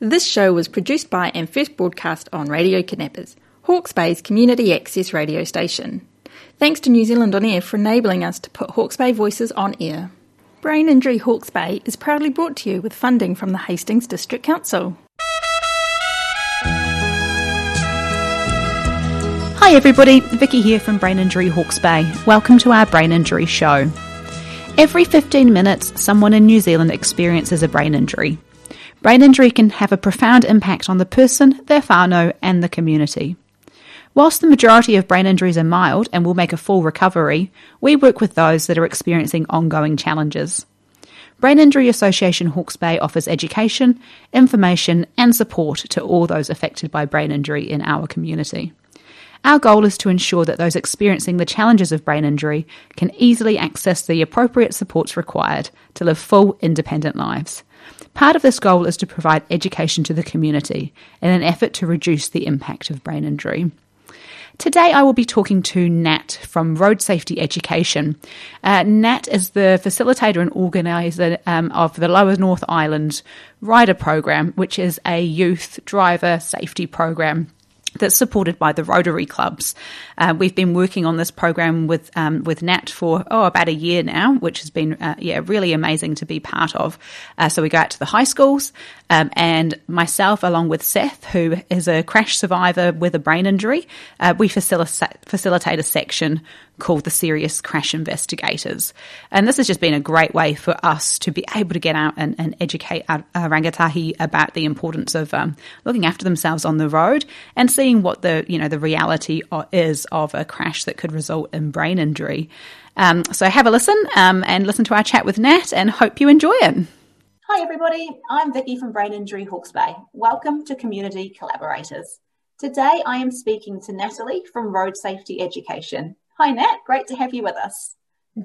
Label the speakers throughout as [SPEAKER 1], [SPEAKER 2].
[SPEAKER 1] This show was produced by and first broadcast on Radio Kidnappers, Hawke's Bay's community access radio station. Thanks to New Zealand On Air for enabling us to put Hawke's Bay voices on air. Brain Injury Hawke's Bay is proudly brought to you with funding from the Hastings District Council.
[SPEAKER 2] Hi everybody, Vicki here from Brain Injury Hawke's Bay. Welcome to our Brain Injury Show. Every 15 minutes, someone in New Zealand experiences a brain injury. Brain injury can have a profound impact on the person, their whānau, and the community. Whilst the majority of brain injuries are mild and will make a full recovery, we work with those that are experiencing ongoing challenges. Brain Injury Association Hawke's Bay offers education, information, and support to all those affected by brain injury in our community. Our goal is to ensure that those experiencing the challenges of brain injury can easily access the appropriate supports required to live full, independent lives. Part of this goal is to provide education to the community in an effort to reduce the impact of brain injury. Today, I will be talking to Nat from Road Safety Education. Uh, Nat is the facilitator and organiser um, of the Lower North Island RYDA Program, which is a youth driver safety program that's supported by the Rotary clubs. Uh, we've been working on this program with um, with Nat for oh about a year now, which has been uh, yeah really amazing to be part of. Uh, so we go out to the high schools, um, and myself along with Seth, who is a crash survivor with a brain injury, uh, we facilitate facilitate a section called the Serious Crash Investigators. And this has just been a great way for us to be able to get out and, and educate our, our, rangatahi about the importance of um, looking after themselves on the road and seeing what the you know the reality is of a crash that could result in brain injury. Um, so have a listen um, and listen to our chat with Nat, and hope you enjoy it.
[SPEAKER 3] Hi everybody, I'm Vicki from Brain Injury Hawke's Bay. Welcome to Community Collaborators. Today I am speaking to Natalie from Road Safety Education. Hi, Nat. Great to have you with us.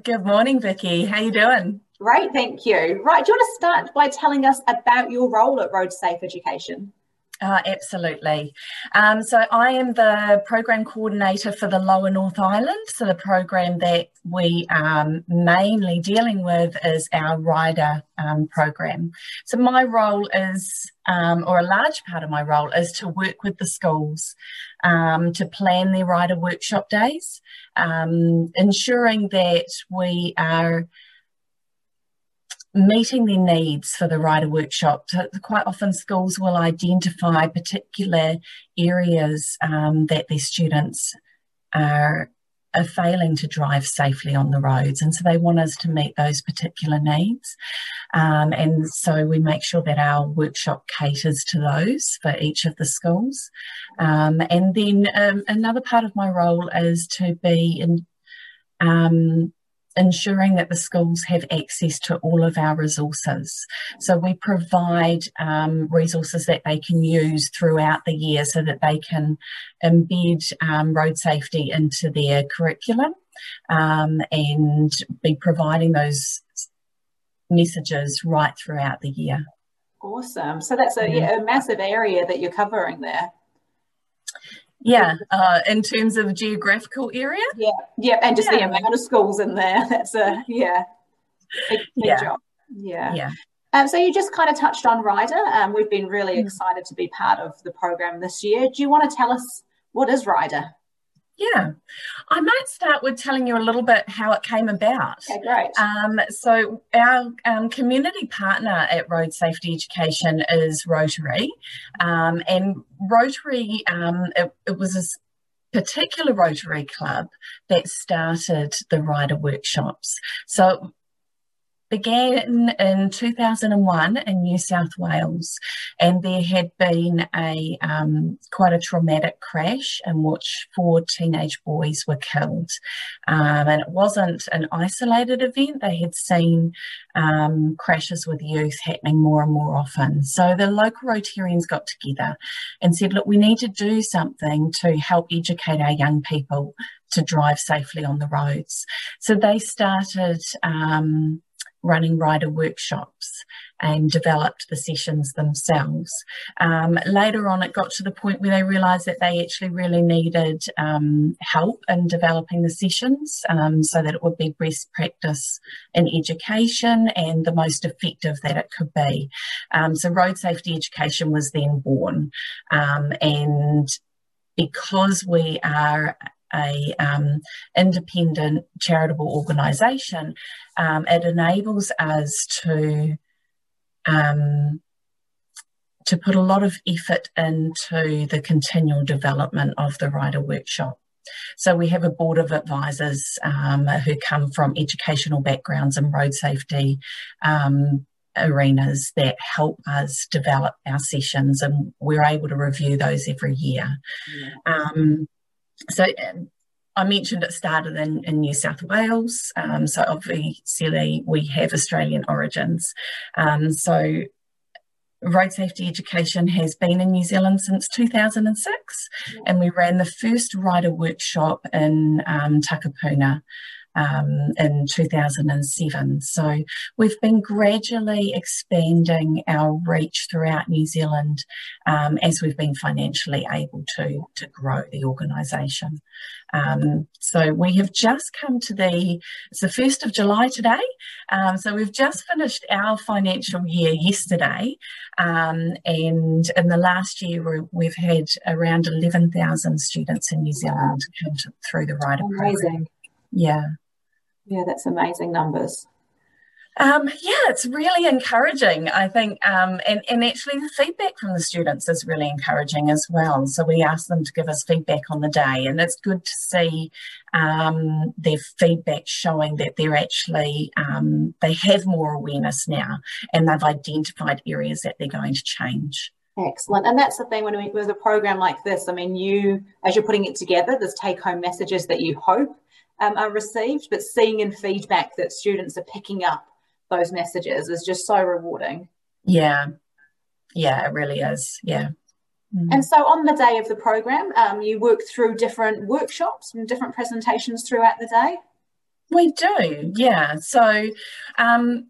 [SPEAKER 4] Good morning, Vicki. How you doing?
[SPEAKER 3] Great, thank you. Right, do you want to start by telling us about your role at Road Safe Education?
[SPEAKER 4] Uh, absolutely. Um, so I am the program coordinator for the Lower North Island. So the program that we are um, mainly dealing with is our RYDA um, program. So my role is, um, or a large part of my role is to work with the schools um, to plan their RYDA workshop days, ensuring that we are meeting their needs for the RYDA workshop. Quite often schools will identify particular areas um, that their students are, are failing to drive safely on the roads. And so they want us to meet those particular needs. Um, and so we make sure that our workshop caters to those for each of the schools. Um, and then um, another part of my role is to be in um, ensuring that the schools have access to all of our resources. So we provide um, resources that they can use throughout the year so that they can embed um, road safety into their curriculum um, and be providing those messages right throughout the year.
[SPEAKER 3] Awesome. So that's a, yeah, a massive area that you're covering there.
[SPEAKER 4] Yeah, uh, in terms of geographical area.
[SPEAKER 3] Yeah, yeah, and just yeah. the amount of schools in there. That's a yeah, big, big yeah. job. Yeah, yeah. Um, so you just kind of touched on RYDA. Um, we've been really mm. excited to be part of the program this year. Do you want to tell us what is RYDA?
[SPEAKER 4] Yeah, I might start with telling you a little bit how it came about.
[SPEAKER 3] Okay, great.
[SPEAKER 4] Um, so, our um, community partner at Road Safety Education is Rotary, um, and Rotary, um, it, it, was a particular Rotary club that started the RYDA workshops. So, began in 2001 in New South Wales, and there had been a um, quite a traumatic crash in which four teenage boys were killed. Um, and it wasn't an isolated event; they had seen um, crashes with youth happening more and more often. So the local Rotarians got together and said, "Look, we need to do something to help educate our young people." To drive safely on the roads. So they started um, running RYDA workshops and developed the sessions themselves. Um, later on, it got to the point where they realised that they actually really needed um, help in developing the sessions um, so that it would be best practice in education and the most effective that it could be. Um, so, road safety education was then born. Um, and because we are a um, independent charitable organisation, um, it enables us to um, to put a lot of effort into the continual development of the RYDA workshop. So we have a board of advisors um, who come from educational backgrounds and road safety um, arenas that help us develop our sessions, and we're able to review those every year. Yeah. Um, so um, I mentioned it started in, in New South Wales. Um, so obviously we have Australian origins. Um, so road safety education has been in New Zealand since 2006, and we ran the first RYDA workshop in um, Takapuna um, in 2007. So we've been gradually expanding our reach throughout New Zealand um, as we've been financially able to, to grow the organisation. Um, so we have just come to the, it's the 1st of July today. Um, so we've just finished our financial year yesterday. Um, and in the last year, we've had around 11,000 students in New Zealand come to, through the RYDA
[SPEAKER 3] Amazing. program.
[SPEAKER 4] Yeah.
[SPEAKER 3] Yeah, that's amazing numbers.
[SPEAKER 4] Um, yeah, it's really encouraging, I think. Um, and, and actually, the feedback from the students is really encouraging as well. So, we ask them to give us feedback on the day, and it's good to see um, their feedback showing that they're actually, um, they have more awareness now and they've identified areas that they're going to change.
[SPEAKER 3] Excellent. And that's the thing when we, with a program like this, I mean, you, as you're putting it together, there's take home messages that you hope um, are received, but seeing in feedback that students are picking up those messages is just so rewarding.
[SPEAKER 4] Yeah, yeah, it really is. Yeah.
[SPEAKER 3] Mm. And so on the day of the program, um, you work through different workshops and different presentations throughout the day?
[SPEAKER 4] We do, yeah. So um,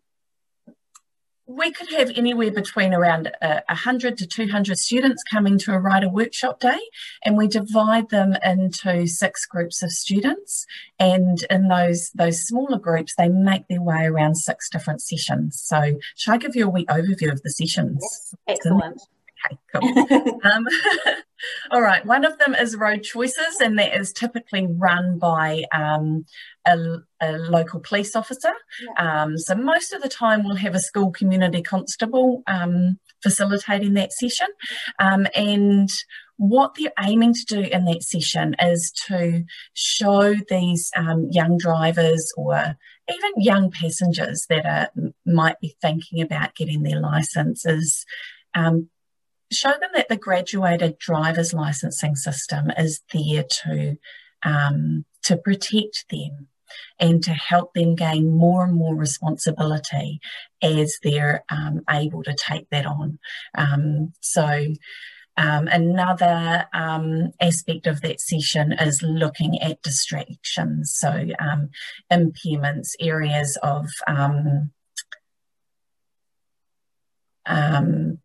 [SPEAKER 4] we could have anywhere between around uh, 100 to 200 students coming to a RYDA workshop day and we divide them into six groups of students. And in those those smaller groups they make their way around six different sessions. So should i give you a wee overview of the sessions.
[SPEAKER 3] Yes, excellent.
[SPEAKER 4] Okay, cool. um, all right, one of them is road choices, and that is typically run by um, a, a, local police officer. Yeah. Um, so most of the time, we'll have a school community constable um, facilitating that session, um, and what they're aiming to do in that session is to show these um, young drivers or even young passengers that are, might be thinking about getting their licenses um, show them that the graduated driver's licensing system is there to um, to protect them and to help them gain more and more responsibility as they're um, able to take that on. Um, so. Um, another um, aspect of that session is looking at distractions, so um, impairments, areas of um, um,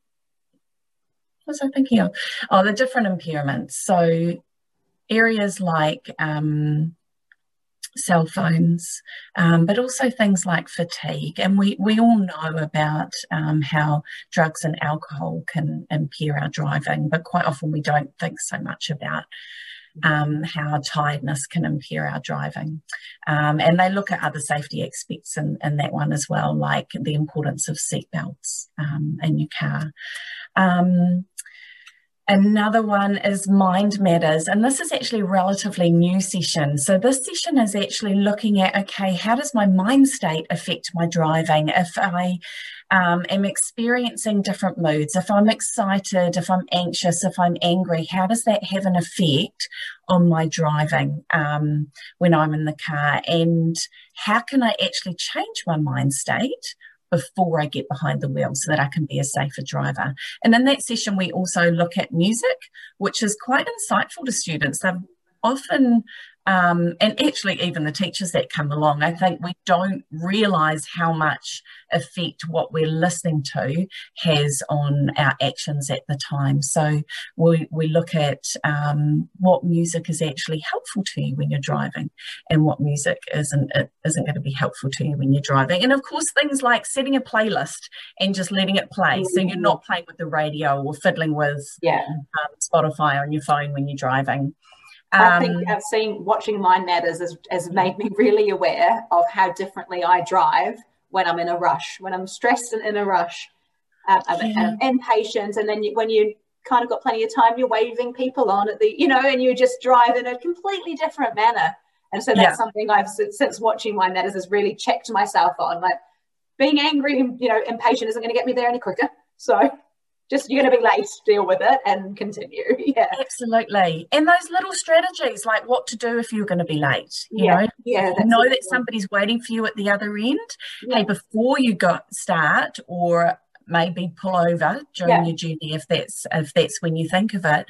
[SPEAKER 4] what was I thinking of? Oh, the different impairments. So areas like um, cell phones, um, but also things like fatigue. And we, we all know about um, how drugs and alcohol can impair our driving, but quite often we don't think so much about um, how tiredness can impair our driving. Um, and they look at other safety aspects in, in, that one as well, like the importance of seatbelts um, in your car. Another one is Mind Matters, and this is actually a relatively new session. So, this session is actually looking at okay, how does my mind state affect my driving? If I um, am experiencing different moods, if I'm excited, if I'm anxious, if I'm angry, how does that have an effect on my driving um, when I'm in the car? And how can I actually change my mind state? Before I get behind the wheel so that I can be a safer driver. And in that session, we also look at music, which is quite insightful to students. They've often um, and actually even the teachers that come along i think we don't realize how much effect what we're listening to has on our actions at the time. So we, we look at um, what music is actually helpful to you when you're driving and what music isn't it isn't going to be helpful to you when you're driving. And of course things like setting a playlist and just letting it play so you're not playing with the radio or fiddling with
[SPEAKER 3] yeah.
[SPEAKER 4] um, spotify on your phone when you're driving
[SPEAKER 3] I think um, I've seen watching Mind Matters has, has made me really aware of how differently I drive when I'm in a rush, when I'm stressed and in a rush. Um, yeah. I'm, impatient, and then you, when you kind of got plenty of time, you're waving people on at the, you know, and you just drive in a completely different manner. And so that's yeah. something I've since watching Mind Matters has really checked myself on. Like being angry and you know impatient isn't going to get me there any quicker. So just you're going to be late deal with it and continue. Yeah.
[SPEAKER 4] Absolutely. And those little strategies like what to do if you're going to be late you
[SPEAKER 3] yeah.
[SPEAKER 4] know?
[SPEAKER 3] Yeah
[SPEAKER 4] you know that somebody's waiting for you at the other end. Yeah. hey before you go start or maybe pull over during yeah. your journey if that's if that's when you think of it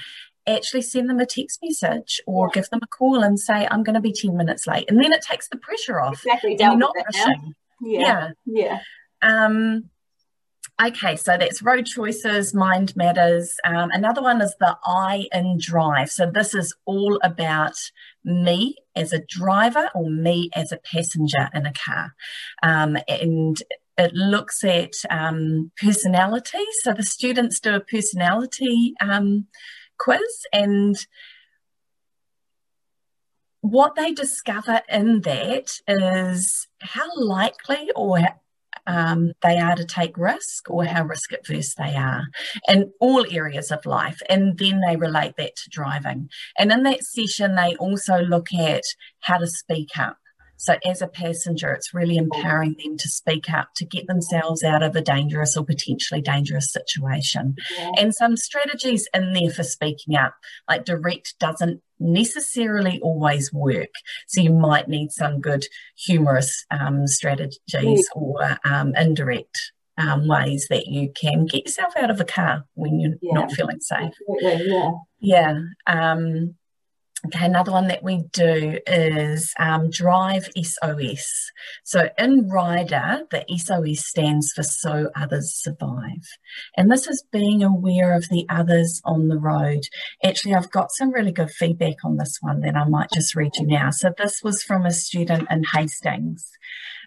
[SPEAKER 4] actually send them a text message or give them a call and say i'm going to be 10 minutes late. And then it takes the pressure off.
[SPEAKER 3] Exactly
[SPEAKER 4] you're not rushing.
[SPEAKER 3] Yeah. Yeah,
[SPEAKER 4] yeah. um Okay, so that's road choices, mind matters. Um, another one is the I in drive. So this is all about me as a driver or me as a passenger in a car. Um, and it looks at um, personality. So the students do a personality um, quiz and what they discover in that is how likely or um, they are to take risk or how risk adverse they are in all areas of life. And then they relate that to driving. And in that session, they also look at how to speak up. So, as a passenger, it's really empowering them to speak up to get themselves out of a dangerous or potentially dangerous situation. Yeah. And some strategies in there for speaking up, like direct doesn't necessarily always work. So, you might need some good humorous um, strategies yeah. or um, indirect um, ways that you can get yourself out of a car when you're yeah. not feeling safe.
[SPEAKER 3] Yeah.
[SPEAKER 4] Yeah. Okay, another one that we do is um, Drive SOS. So in RYDA, the SOS stands for So Others Survive. And this is being aware of the others on the road. Actually, I've got some really good feedback on this one that I might just read you now. So this was from a student in Hastings.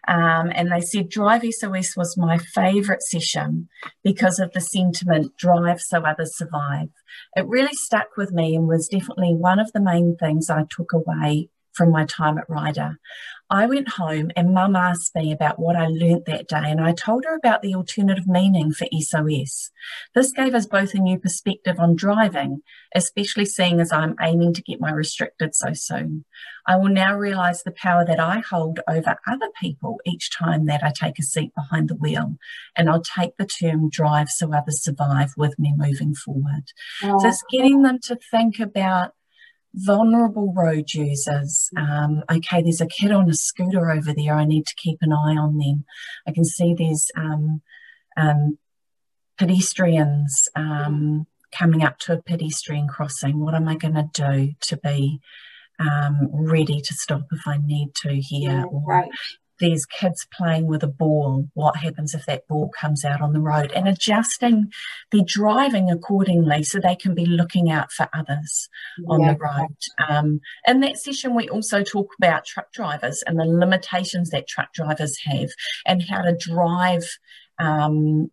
[SPEAKER 4] Um, and they said Drive SOS was my favourite session because of the sentiment Drive so others survive. It really stuck with me and was definitely one of the main things I took away from my time at RYDA. I went home and mum asked me about what I learnt that day, and I told her about the alternative meaning for SOS. This gave us both a new perspective on driving, especially seeing as I'm aiming to get my restricted so soon. I will now realise the power that I hold over other people each time that I take a seat behind the wheel, and I'll take the term drive so others survive with me moving forward. Oh. So it's getting them to think about vulnerable road users. Um, okay, there's a kid on a scooter over there. I need to keep an eye on them. I can see there's um, um, pedestrians um, coming up to a pedestrian crossing. What am I going to do to be um, ready to stop if I need to here?
[SPEAKER 3] Or right
[SPEAKER 4] there's kids playing with a ball, what happens if that ball comes out on the road, and adjusting their driving accordingly so they can be looking out for others on yeah. the road. Um, in that session, we also talk about truck drivers and the limitations that truck drivers have and how to drive. Um,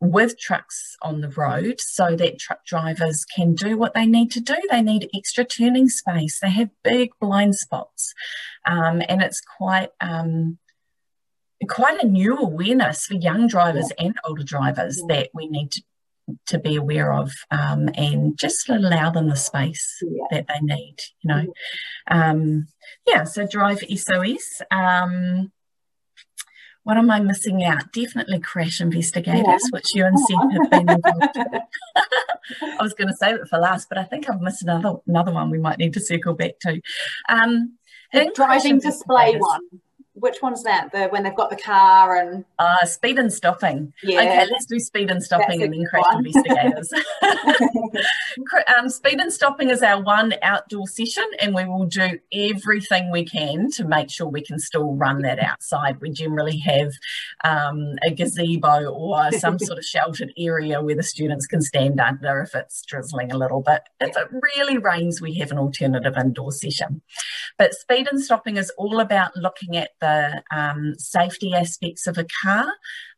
[SPEAKER 4] with trucks on the road so that truck drivers can do what they need to do. They need extra turning space. They have big blind spots. Um, and it's quite um, quite a new awareness for young drivers yeah. and older drivers yeah. that we need to, to be aware of um, and just allow them the space yeah. that they need, you know. Um, yeah, so drive SOS. Um, what am I missing out? Definitely crash investigators, yeah. which you and Seth have been involved in. I was going to save it for last, but I think I've missed another another one we might need to circle back to. Um,
[SPEAKER 3] driving display one which one's that? The when they've got the car and
[SPEAKER 4] uh speed and stopping. Yeah. Okay, let's do speed and stopping and then crash one. investigators. um, speed and stopping is our one outdoor session, and we will do everything we can to make sure we can still run that outside. We generally have um, a gazebo or some sort of sheltered area where the students can stand under if it's drizzling a little bit. If it really rains, we have an alternative indoor session. But speed and stopping is all about looking at the um, safety aspects of a car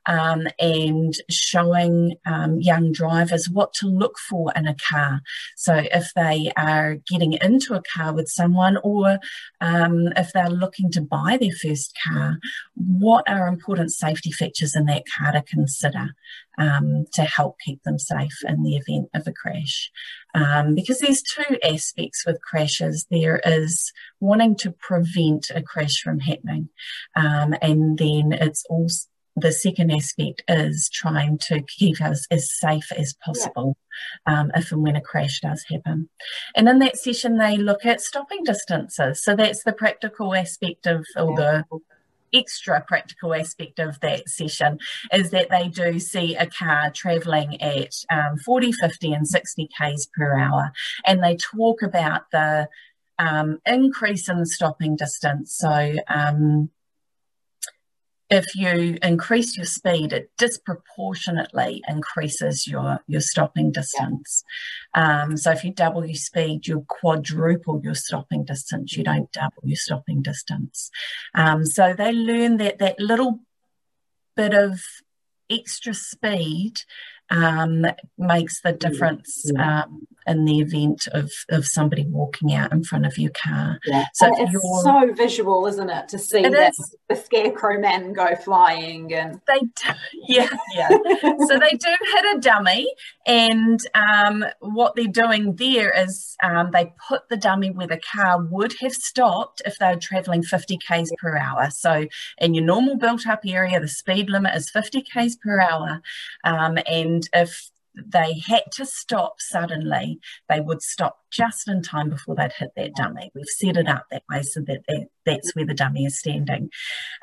[SPEAKER 4] um, and showing um, young drivers what to look for in a car. So if they are getting into a car with someone or um, if they're looking to buy their first car, what are important safety features in that car to consider um, to help keep them safe in the event of a crash? Um, because there's two aspects with crashes. There is wanting to prevent a crash from happening, um, and then it's also the second aspect is trying to keep us as safe as possible yeah. um, if and when a crash does happen. And in that session, they look at stopping distances. So that's the practical aspect of, or yeah. the extra practical aspect of that session is that they do see a car travelling at um, 40, 50, and 60 k's per hour. And they talk about the um, increase in stopping distance. So, um, if you increase your speed, it disproportionately increases your, your stopping distance. Um, so if you double your speed, you quadruple your stopping distance. You don't double your stopping distance. Um, so they learn that that little bit of extra speed um, makes the difference um, in the event of, of somebody walking out in front of your car.
[SPEAKER 3] Yeah. So it's so visual, isn't it, to see that is. the scarecrow men go flying and
[SPEAKER 4] they do, yeah yeah. so they do hit a dummy, and um, what they're doing there is um, they put the dummy where the car would have stopped if they were travelling 50 k's per hour. So in your normal built-up area, the speed limit is 50 k's per hour, um, and if they had to stop suddenly, they would stop just in time before they'd hit that dummy. We've set it up that way so that, that that's where the dummy is standing.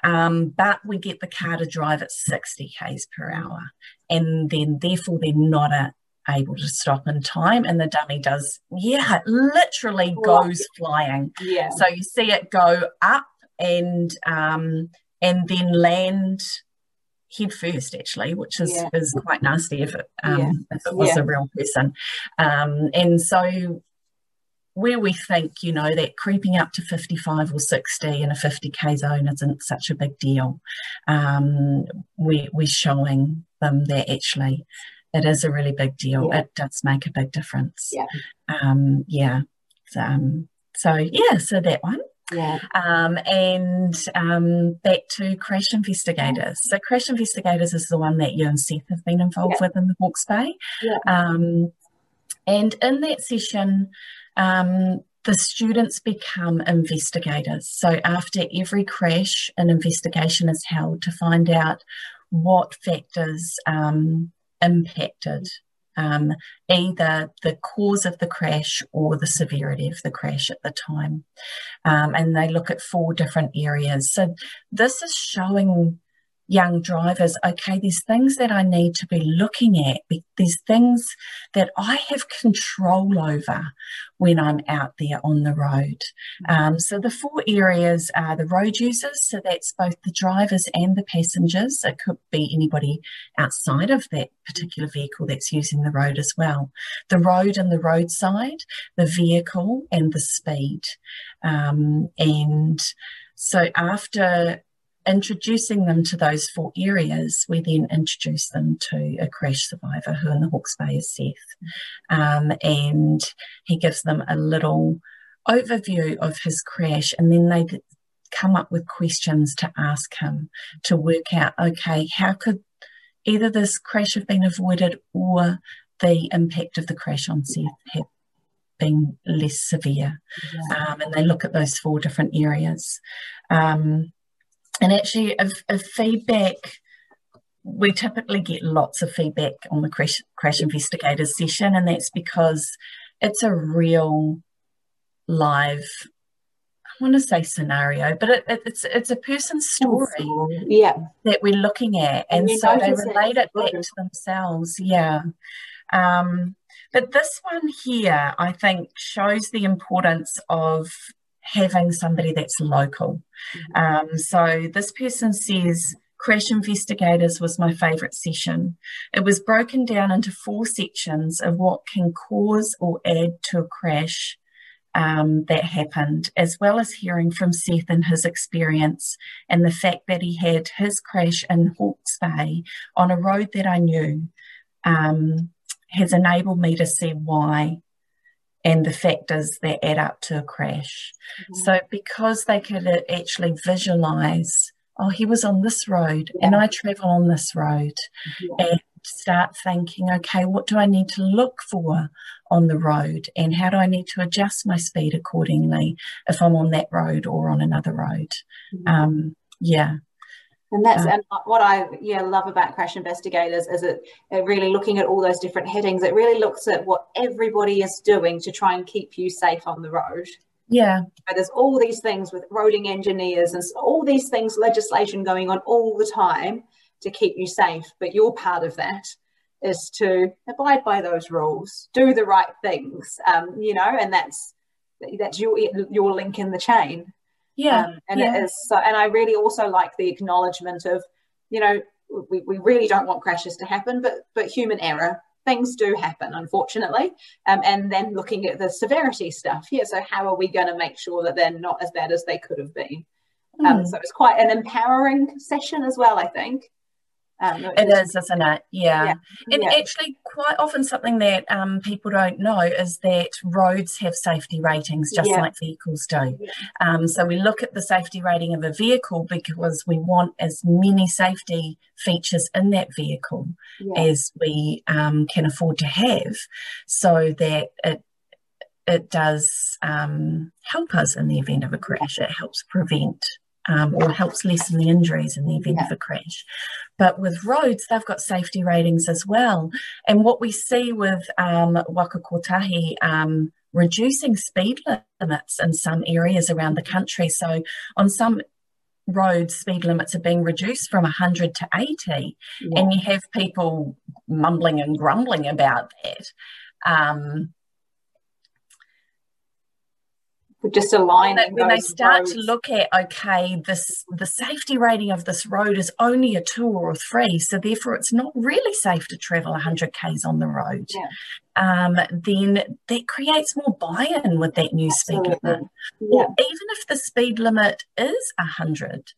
[SPEAKER 4] Um, but we get the car to drive at 60 k's per hour, and then therefore they're not a, able to stop in time and the dummy does yeah it literally goes flying.
[SPEAKER 3] Yeah.
[SPEAKER 4] So you see it go up and um and then land head first actually which is yeah. is quite nasty if it um, yeah. if it was yeah. a real person. Um, and so where we think you know that creeping up to 55 or 60 in a 50k zone isn't such a big deal. Um, we, we're showing them that actually it is a really big deal. It does make a big difference.
[SPEAKER 3] Yeah.
[SPEAKER 4] Um, yeah. So, um, so yeah so that one
[SPEAKER 3] yeah.
[SPEAKER 4] Um, and um, back to crash investigators. So crash investigators is the one that you and Seth have been involved yeah. with in the Hawke's Bay.
[SPEAKER 3] Yeah.
[SPEAKER 4] Um, and in that session, um, the students become investigators. So after every crash, an investigation is held to find out what factors um, impacted um, either the cause of the crash or the severity of the crash at the time. Um, and they look at four different areas. So this is showing young drivers, okay, there's things that I need to be looking at. There's things that I have control over when I'm out there on the road. Um, so the four areas are the road users, so that's both the drivers and the passengers. It could be anybody outside of that particular vehicle that's using the road as well. The road and the roadside, the vehicle and the speed. Um, and so after introducing them to those four areas, we then introduce them to a crash survivor who in the Hawke's Bay is Seth. Um, and he gives them a little overview of his crash and then they come up with questions to ask him to work out okay, how could either this crash have been avoided or the impact of the crash on Seth have been less severe. Yeah. Um, and they look at those four different areas. Um, and actually, of, of feedback, we typically get lots of feedback on the crash, crash investigators session, and that's because it's a real live I want to say scenario, but it, it, it's it's a person's story,
[SPEAKER 3] yeah,
[SPEAKER 4] that we're looking at, and, and so they relate it back to themselves, yeah. Um, but this one here, I think, shows the importance of having somebody that's local. Mm-hmm. Um, so this person says, Crash Investigators was my favourite session. It was broken down into four sections of what can cause or add to a crash um, that happened, as well as hearing from Seth and his experience and the fact that he had his crash in Hawke's Bay on a road that I knew um, has enabled me to see why and the factors that add up to a crash. Mm-hmm. So, because they could actually visualize, oh, he was on this road yeah. and I travel on this road, yeah. and start thinking, okay, what do I need to look for on the road and how do I need to adjust my speed accordingly if I'm on that road or on another road? Mm-hmm. Um, yeah.
[SPEAKER 3] And that's and what I yeah love about crash investigators is it, it really looking at all those different headings. It really looks at what everybody is doing to try and keep you safe on the road.
[SPEAKER 4] Yeah.
[SPEAKER 3] there's all these things with roading engineers and all these things, legislation going on all the time to keep you safe. But your part of that is to abide by those rules, do the right things, um, you know, and that's that's your your link in the chain.
[SPEAKER 4] Yeah, um,
[SPEAKER 3] and
[SPEAKER 4] yeah.
[SPEAKER 3] it is. So, and I really also like the acknowledgement of, you know, we, we really don't want crashes to happen, but but human error things do happen, unfortunately. Um, and then looking at the severity stuff. Yeah, so how are we going to make sure that they're not as bad as they could have been? Mm. Um, hmm. so it's quite an empowering session as well, I think.
[SPEAKER 4] Um, it is, isn't it? Yeah. yeah. And yeah. actually, quite often, something that um, people don't know is that roads have safety ratings just yeah. like vehicles do. Um, so, we look at the safety rating of a vehicle because we want as many safety features in that vehicle as we um, can afford to have so that it it does um, help us in the event of a crash. It helps prevent um, or helps lessen the injuries in the event yeah. of a crash. But with roads, they've got safety ratings as well. And what we see with um, Waka Kotahi, um, reducing speed limits in some areas around the country. So on some roads, speed limits are being reduced from 100 to 80, yeah. and you have people mumbling and grumbling about that. Um,
[SPEAKER 3] just aligning
[SPEAKER 4] when, they, when they start roads. to look at okay this the safety rating of this road is only a two or a three so therefore it's not really safe to travel 100 k's on the road
[SPEAKER 3] yeah.
[SPEAKER 4] um, then that creates more buy-in with that new Absolutely. speed limit
[SPEAKER 3] yeah.
[SPEAKER 4] even if the speed limit is 100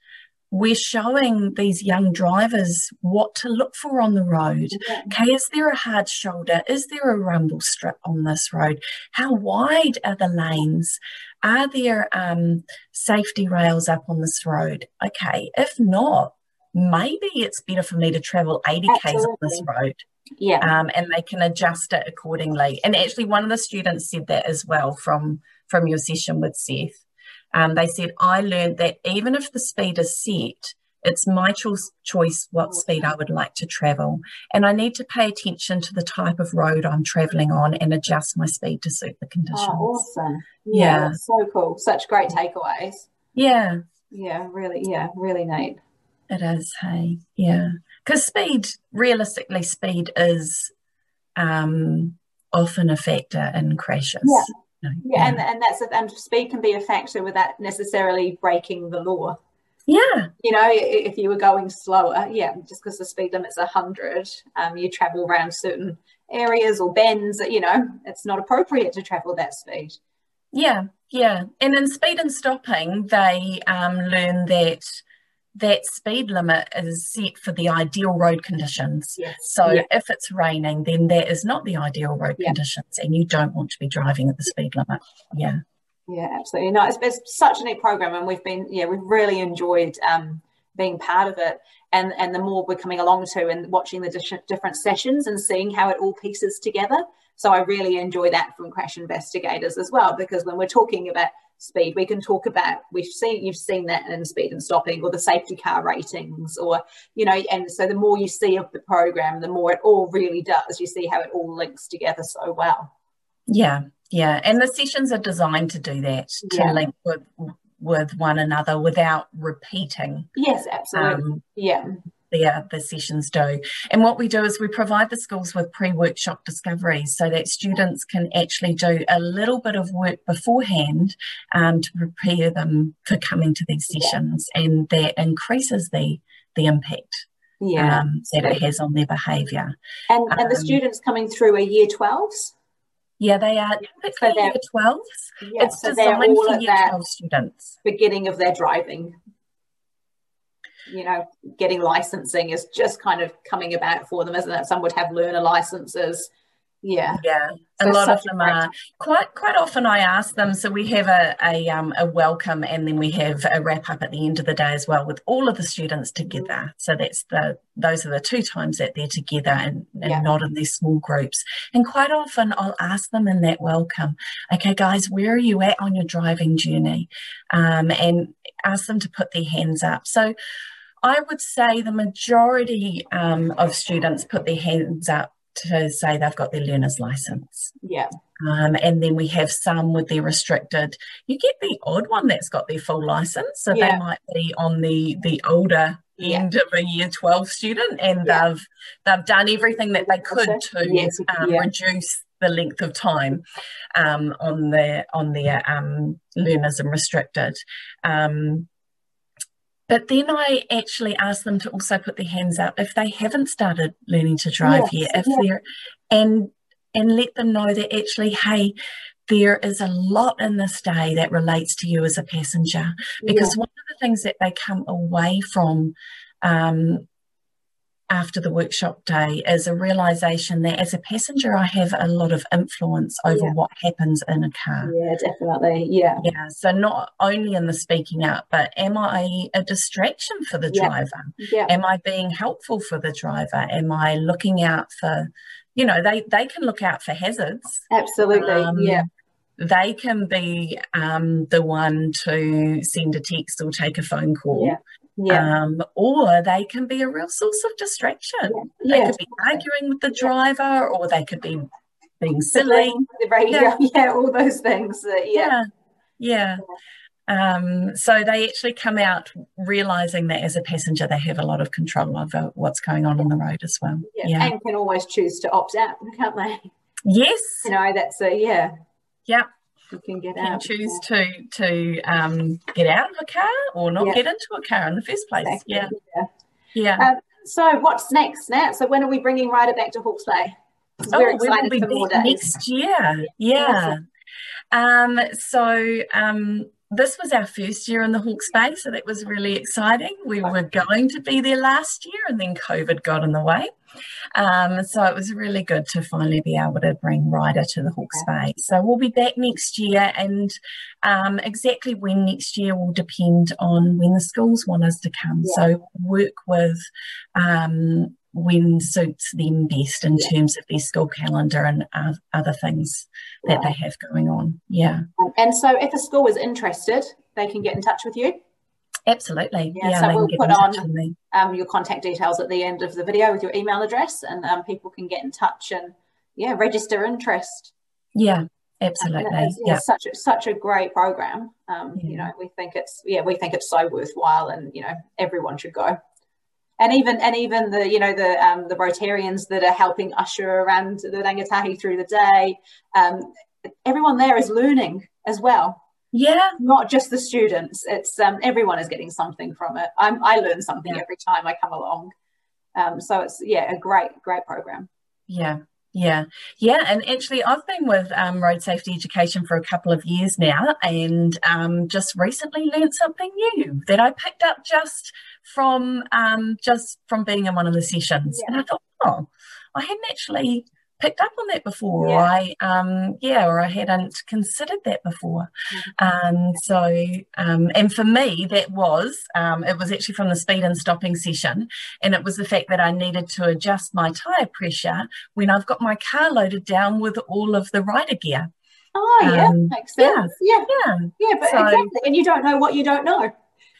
[SPEAKER 4] we're showing these young drivers what to look for on the road. Yeah. Okay, is there a hard shoulder? Is there a rumble strip on this road? How wide are the lanes? Are there um, safety rails up on this road? Okay, if not, maybe it's better for me to travel 80 k's on this road.
[SPEAKER 3] Yeah.
[SPEAKER 4] Um, and they can adjust it accordingly. And actually, one of the students said that as well from from your session with Seth. Um, they said, I learned that even if the speed is set, it's my choice, choice what speed I would like to travel. And I need to pay attention to the type of road I'm traveling on and adjust my speed to suit the conditions.
[SPEAKER 3] Oh, awesome. Yeah, yeah. so cool. Such great takeaways.
[SPEAKER 4] Yeah.
[SPEAKER 3] Yeah, really, yeah, really neat.
[SPEAKER 4] It is, hey. Yeah. Because speed, realistically, speed is um, often a factor in crashes.
[SPEAKER 3] Yeah. Yeah, yeah, and and that's and speed can be a factor without necessarily breaking the law.
[SPEAKER 4] Yeah,
[SPEAKER 3] you know, if you were going slower, yeah, just because the speed limit's hundred, um, you travel around certain areas or bends. You know, it's not appropriate to travel that speed.
[SPEAKER 4] Yeah, yeah, and in speed and stopping, they um, learn that that speed limit is set for the ideal road conditions.
[SPEAKER 3] Yes.
[SPEAKER 4] So yeah. if it's raining, then that is not the ideal road yeah. conditions, and you don't want to be driving at the speed limit. Yeah.
[SPEAKER 3] Yeah, absolutely. No, it's, it's such a neat program, and we've been yeah we've really enjoyed um, being part of it. And and the more we're coming along to and watching the different sessions and seeing how it all pieces together. So I really enjoy that from Crash Investigators as well, because when we're talking about speed. We can talk about we've seen you've seen that in speed and stopping or the safety car ratings or you know and so the more you see of the program the more it all really does you see how it all links together so well
[SPEAKER 4] yeah yeah and the sessions are designed to do that to yeah. link with with one another without repeating
[SPEAKER 3] yes absolutely um, yeah
[SPEAKER 4] their the sessions do. And what we do is we provide the schools with pre-workshop discoveries so that students can actually do a little bit of work beforehand um, to prepare them for coming to these sessions, and that increases the the impact yeah. um, that it has on their behaviour.
[SPEAKER 3] And and um, the students coming through are year twelves.
[SPEAKER 4] Yeah, they are typically so year twelves. Yeah, it's so designed for year twelve students.
[SPEAKER 3] Beginning of their driving you know, getting licensing is just kind of coming about for them, isn't it? Some would have learner licenses. Yeah.
[SPEAKER 4] Yeah. So a lot of them are quite quite often I ask them so we have a a, um, a welcome and then we have a wrap up at the end of the day as well with all of the students together mm. so that's the those are the two times that they're together and, and yeah. not in these small groups and quite often I'll ask them in that welcome okay guys where are you at on your driving journey um, and ask them to put their hands up so I would say the majority um, of students put their hands up to say they've got their learner's license.
[SPEAKER 3] Yeah.
[SPEAKER 4] Um, and then we have some with their restricted. You get the odd one that's got their full license, so yeah. they might be on the the older yeah. end of a year 12 student and yeah. they've they've done everything that they could to um, reduce the length of time um, on the on their um, learners and restricted. Um, but then I actually ask them to also put their hands up if they haven't started learning to drive yes, yet, if yes. they're and and let them know that actually, hey, there is a lot in this day that relates to you as a passenger. Because yeah. one of the things that they come away from um, after the workshop day is a realization that as a passenger, I have a lot of influence over yeah. what happens in a car.
[SPEAKER 3] Yeah, definitely. Yeah.
[SPEAKER 4] Yeah. So, not only in the speaking up, but am I a distraction for the yeah. driver? Yeah. Am I being helpful for the driver? Am I looking out for, you know, they, they can look out for hazards.
[SPEAKER 3] Absolutely. Um, yeah
[SPEAKER 4] they can be um, the one to send a text or take a phone call. Yeah. Yeah. Um, or they can be a real source of distraction. Yeah. They could be arguing with the driver, or they could be being silly.
[SPEAKER 3] The radio, yeah, yeah all those things. Uh,
[SPEAKER 4] yeah. yeah. Um, so they actually come out realizing that as a passenger, they have a lot of control over what's going on on the road as well.
[SPEAKER 3] Yeah. yeah. And can always choose to opt out, can't they?
[SPEAKER 4] Yes.
[SPEAKER 3] You know, that's a, yeah.
[SPEAKER 4] Yeah
[SPEAKER 3] you can get
[SPEAKER 4] can
[SPEAKER 3] out.
[SPEAKER 4] choose to to um, get out of a car or not yeah. get into a car in the first place. Exactly. Yeah, yeah. yeah. Um,
[SPEAKER 3] so what's next, Nat? So when are we bringing RYDA back to Hawke's Bay?
[SPEAKER 4] Oh, we're excited we will be for more days. next year. Yeah. yeah. Um, so um, this was our first year in the Hawke's Bay, so that was really exciting. We were going to be there last year, and then COVID got in the way. Um, so it was really good to finally be able to bring RYDA to the Hawke's Bay. So we'll be back next year, and um, exactly when next year will depend on when the schools want us to come. Yeah. So work with um, when suits them best in yeah. terms of their school calendar and other things that they have going on. Yeah.
[SPEAKER 3] Um, and so if a school is interested, they can get in touch with you?
[SPEAKER 4] Absolutely.
[SPEAKER 3] Yeah, yeah so we'll put on um, your contact details at the end of the video with your email address and um, people can get in touch and yeah, register interest.
[SPEAKER 4] Yeah, absolutely. It's,
[SPEAKER 3] yeah, such a, such a great program. Um, yeah. You know, we think it's yeah, we think it's so worthwhile, and you know, everyone should go and even and even the you know the um, the Rotarians that are helping usher around the Rangatahi through the day, um, everyone there is learning as well.
[SPEAKER 4] Yeah,
[SPEAKER 3] not just the students. It's um, everyone is getting something from it. I'm, I learn something yeah. every time I come along. Um, so it's yeah a great great program.
[SPEAKER 4] Yeah, yeah, yeah, and actually, I've been with um, road safety education for a couple of years now, and um, just recently learned something new that I picked up just from um, just from being in one of the sessions, yeah. and I thought, oh, I hadn't actually picked up on that before. Yeah. Or I, um, yeah, or I hadn't considered that before. Mm-hmm. Um, so, um, and for me, that was, um, it was actually from the speed and stopping session. And it was the fact that I needed to adjust my tyre pressure when I've got my car loaded down with all of the RYDA gear.
[SPEAKER 3] Oh, yeah, um, makes sense. Yeah, yeah, yeah, yeah but so, exactly. And you don't know what you don't know.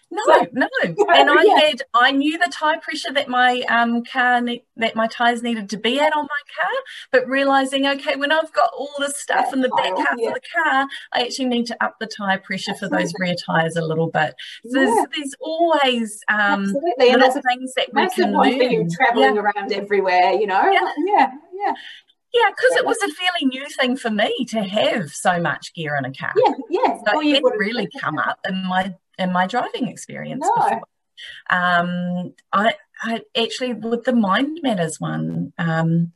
[SPEAKER 4] No, no. And I yeah. had, I knew the tire pressure that my um, car, ne- that my tires needed to be at on my car, but realizing, okay, when I've got all the stuff in the back half yeah. of the car, I actually need to up the tire pressure for those rear tires a little bit. So yeah. there's, there's, always um, Absolutely. And little things that we can learn.
[SPEAKER 3] Traveling around everywhere, you know. Yeah, yeah. yeah.
[SPEAKER 4] Yeah, because it was a fairly new thing for me to have so much gear in a car.
[SPEAKER 3] Yeah, yeah.
[SPEAKER 4] So well, it really come up in my in my driving experience no. before. Um, I, I actually with the Mind Matters one, um,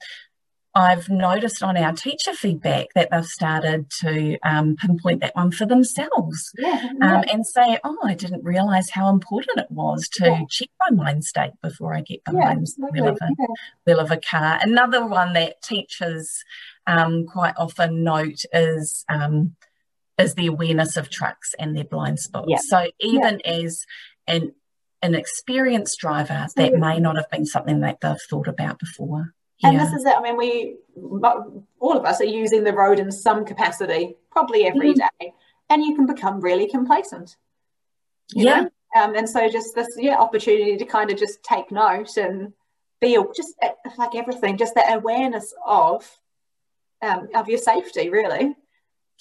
[SPEAKER 4] I've noticed on our teacher feedback that they've started to um, pinpoint that one for themselves
[SPEAKER 3] yeah, yeah.
[SPEAKER 4] Um, and say, oh, I didn't realise how important it was to yeah. check my mind state before I get behind the wheel, of a, wheel of a car. Another one that teachers um, quite often note is um, is the awareness of trucks and their blind spots. So even as an an experienced driver, that may not have been something that they've thought about before.
[SPEAKER 3] And this is it. I mean, we all of us are using the road in some capacity, probably every mm-hmm. day, and you can become really complacent.
[SPEAKER 4] Yeah.
[SPEAKER 3] Um, and so just this yeah opportunity to kind of just take note and feel just like everything, just that awareness of um, of your safety, really.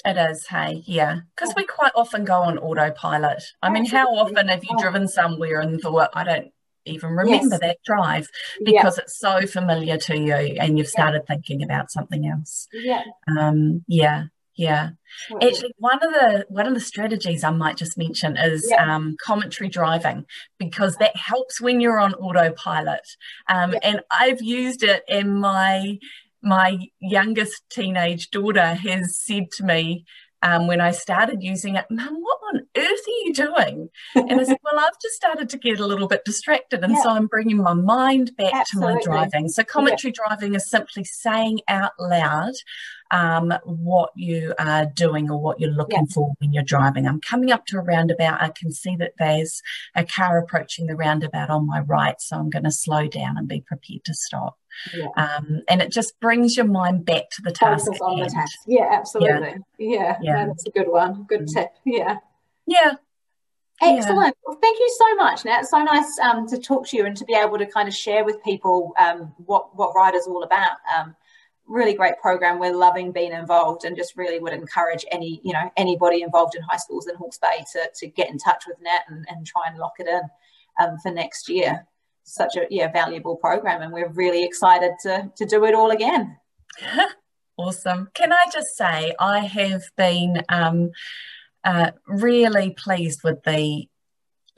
[SPEAKER 4] It is, hey, yeah, because we quite often go on autopilot. I mean, how often have you driven somewhere and thought, I don't even remember yes. that drive because yeah. it's so familiar to you and you've started yeah. thinking about something else.
[SPEAKER 3] Yeah.
[SPEAKER 4] Um, yeah. Yeah. Actually, one of the one of the strategies I might just mention is yeah. um, commentary driving because that helps when you're on autopilot. Um, And I've used it, in my my youngest teenage daughter has said to me, um, when I started using it, Mum, what on earth are you doing? And I said, Well, I've just started to get a little bit distracted. And yeah. so I'm bringing my mind back Absolutely. to my driving. So commentary yeah. driving is simply saying out loud um, what you are doing or what you're looking yeah. for when you're driving. I'm coming up to a roundabout. I can see that there's a car approaching the roundabout on my right. So I'm going to slow down and be prepared to stop. Yeah. Um, and it just brings your mind back to the task. on the task.
[SPEAKER 3] Yeah, absolutely. Yeah. yeah. yeah. that's a good one. Good mm. tip. Yeah.
[SPEAKER 4] Yeah.
[SPEAKER 3] Excellent. Well, thank you so much, Nat. It's so nice um, to talk to you and to be able to kind of share with people um, what what RYDA's all about. Um, really great program. We're loving being involved, and just really would encourage any you know anybody involved in high schools in Hawke's Bay to to get in touch with Nat and, and try and lock it in um, for next year such a yeah valuable program, and we're really excited to to do it all again.
[SPEAKER 4] awesome! Can I just say I have been um, uh, really pleased with the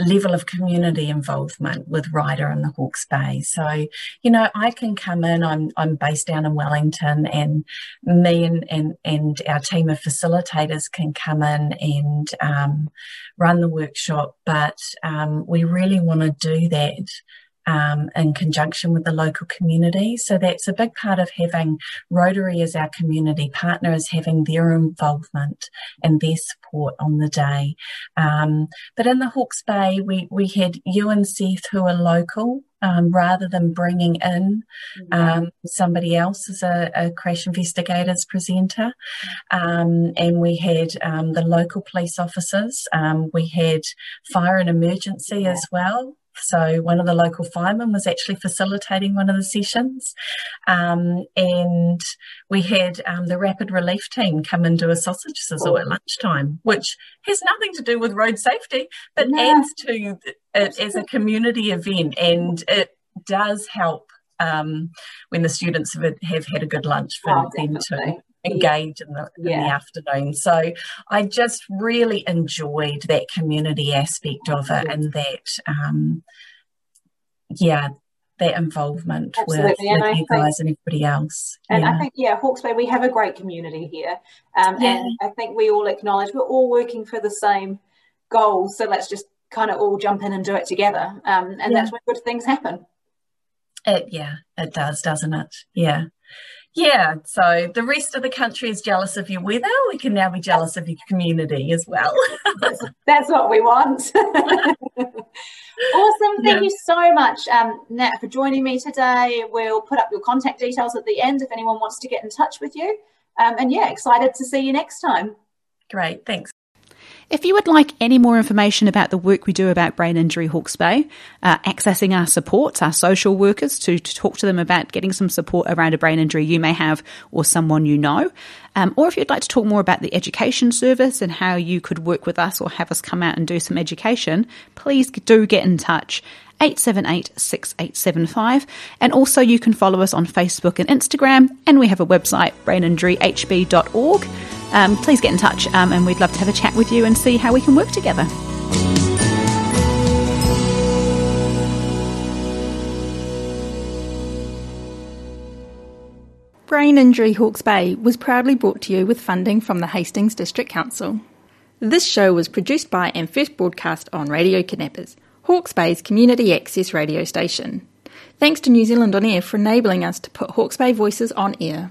[SPEAKER 4] level of community involvement with RYDA and the Hawke's Bay. So, you know, I can come in, I'm, I'm based down in Wellington, and me and, and, and our team of facilitators can come in and um, run the workshop, but um, we really want to do that um, in conjunction with the local community. So that's a big part of having Rotary as our community partner is having their involvement and their support on the day. Um, but in the Hawke's Bay, we, we had you and Seth who are local. Um, rather than bringing in um, somebody else as a, a, crash investigators presenter. Um, and we had um, the local police officers, um, we had fire and emergency as well. So one of the local firemen was actually facilitating one of the sessions. Um, and we had um, the rapid relief team come and do a sausage sizzle at lunchtime, which has nothing to do with road safety, but no. adds to it as a community event. And it does help um, when the students have, have, had a good lunch for oh, them to engage in the, in the afternoon. So I just really enjoyed that community aspect of it and that, um, yeah, that involvement Absolutely. with, with you guys and everybody else.
[SPEAKER 3] And yeah. I think, yeah, Hawke's Bay, we have a great community here. Um, yeah. And I think we all acknowledge we're all working for the same goal. So let's just kind of all jump in and do it together. Um, and yeah. that's when good things happen.
[SPEAKER 4] It, yeah, it does, doesn't it? Yeah. Yeah, so the rest of the country is jealous of your weather. We can now be jealous of your community as well.
[SPEAKER 3] that's, that's, what we want. awesome. Thank yeah. you so much, um, Nat, for joining me today. We'll put up your contact details at the end if anyone wants to get in touch with you. Um, and yeah, excited to see you next time.
[SPEAKER 4] Great. Thanks.
[SPEAKER 2] If you would like any more information about the work we do about brain injury Hawke's Bay, uh, accessing our supports, our social workers to, to, talk to them about getting some support around a brain injury you may have or someone you know, um, or if you'd like to talk more about the education service and how you could work with us or have us come out and do some education, please do get in touch. 878 6875. And also, you can follow us on Facebook and Instagram, and we have a website, braininjuryhb.org. Um, please get in touch, um, and we'd love to have a chat with you and see how we can work together.
[SPEAKER 1] Brain Injury Hawke's Bay was proudly brought to you with funding from the Hastings District Council. This show was produced by and first broadcast on Radio Kidnappers. Hawke's Bay's community access radio station. Thanks to New Zealand On Air for enabling us to put Hawke's Bay voices on air.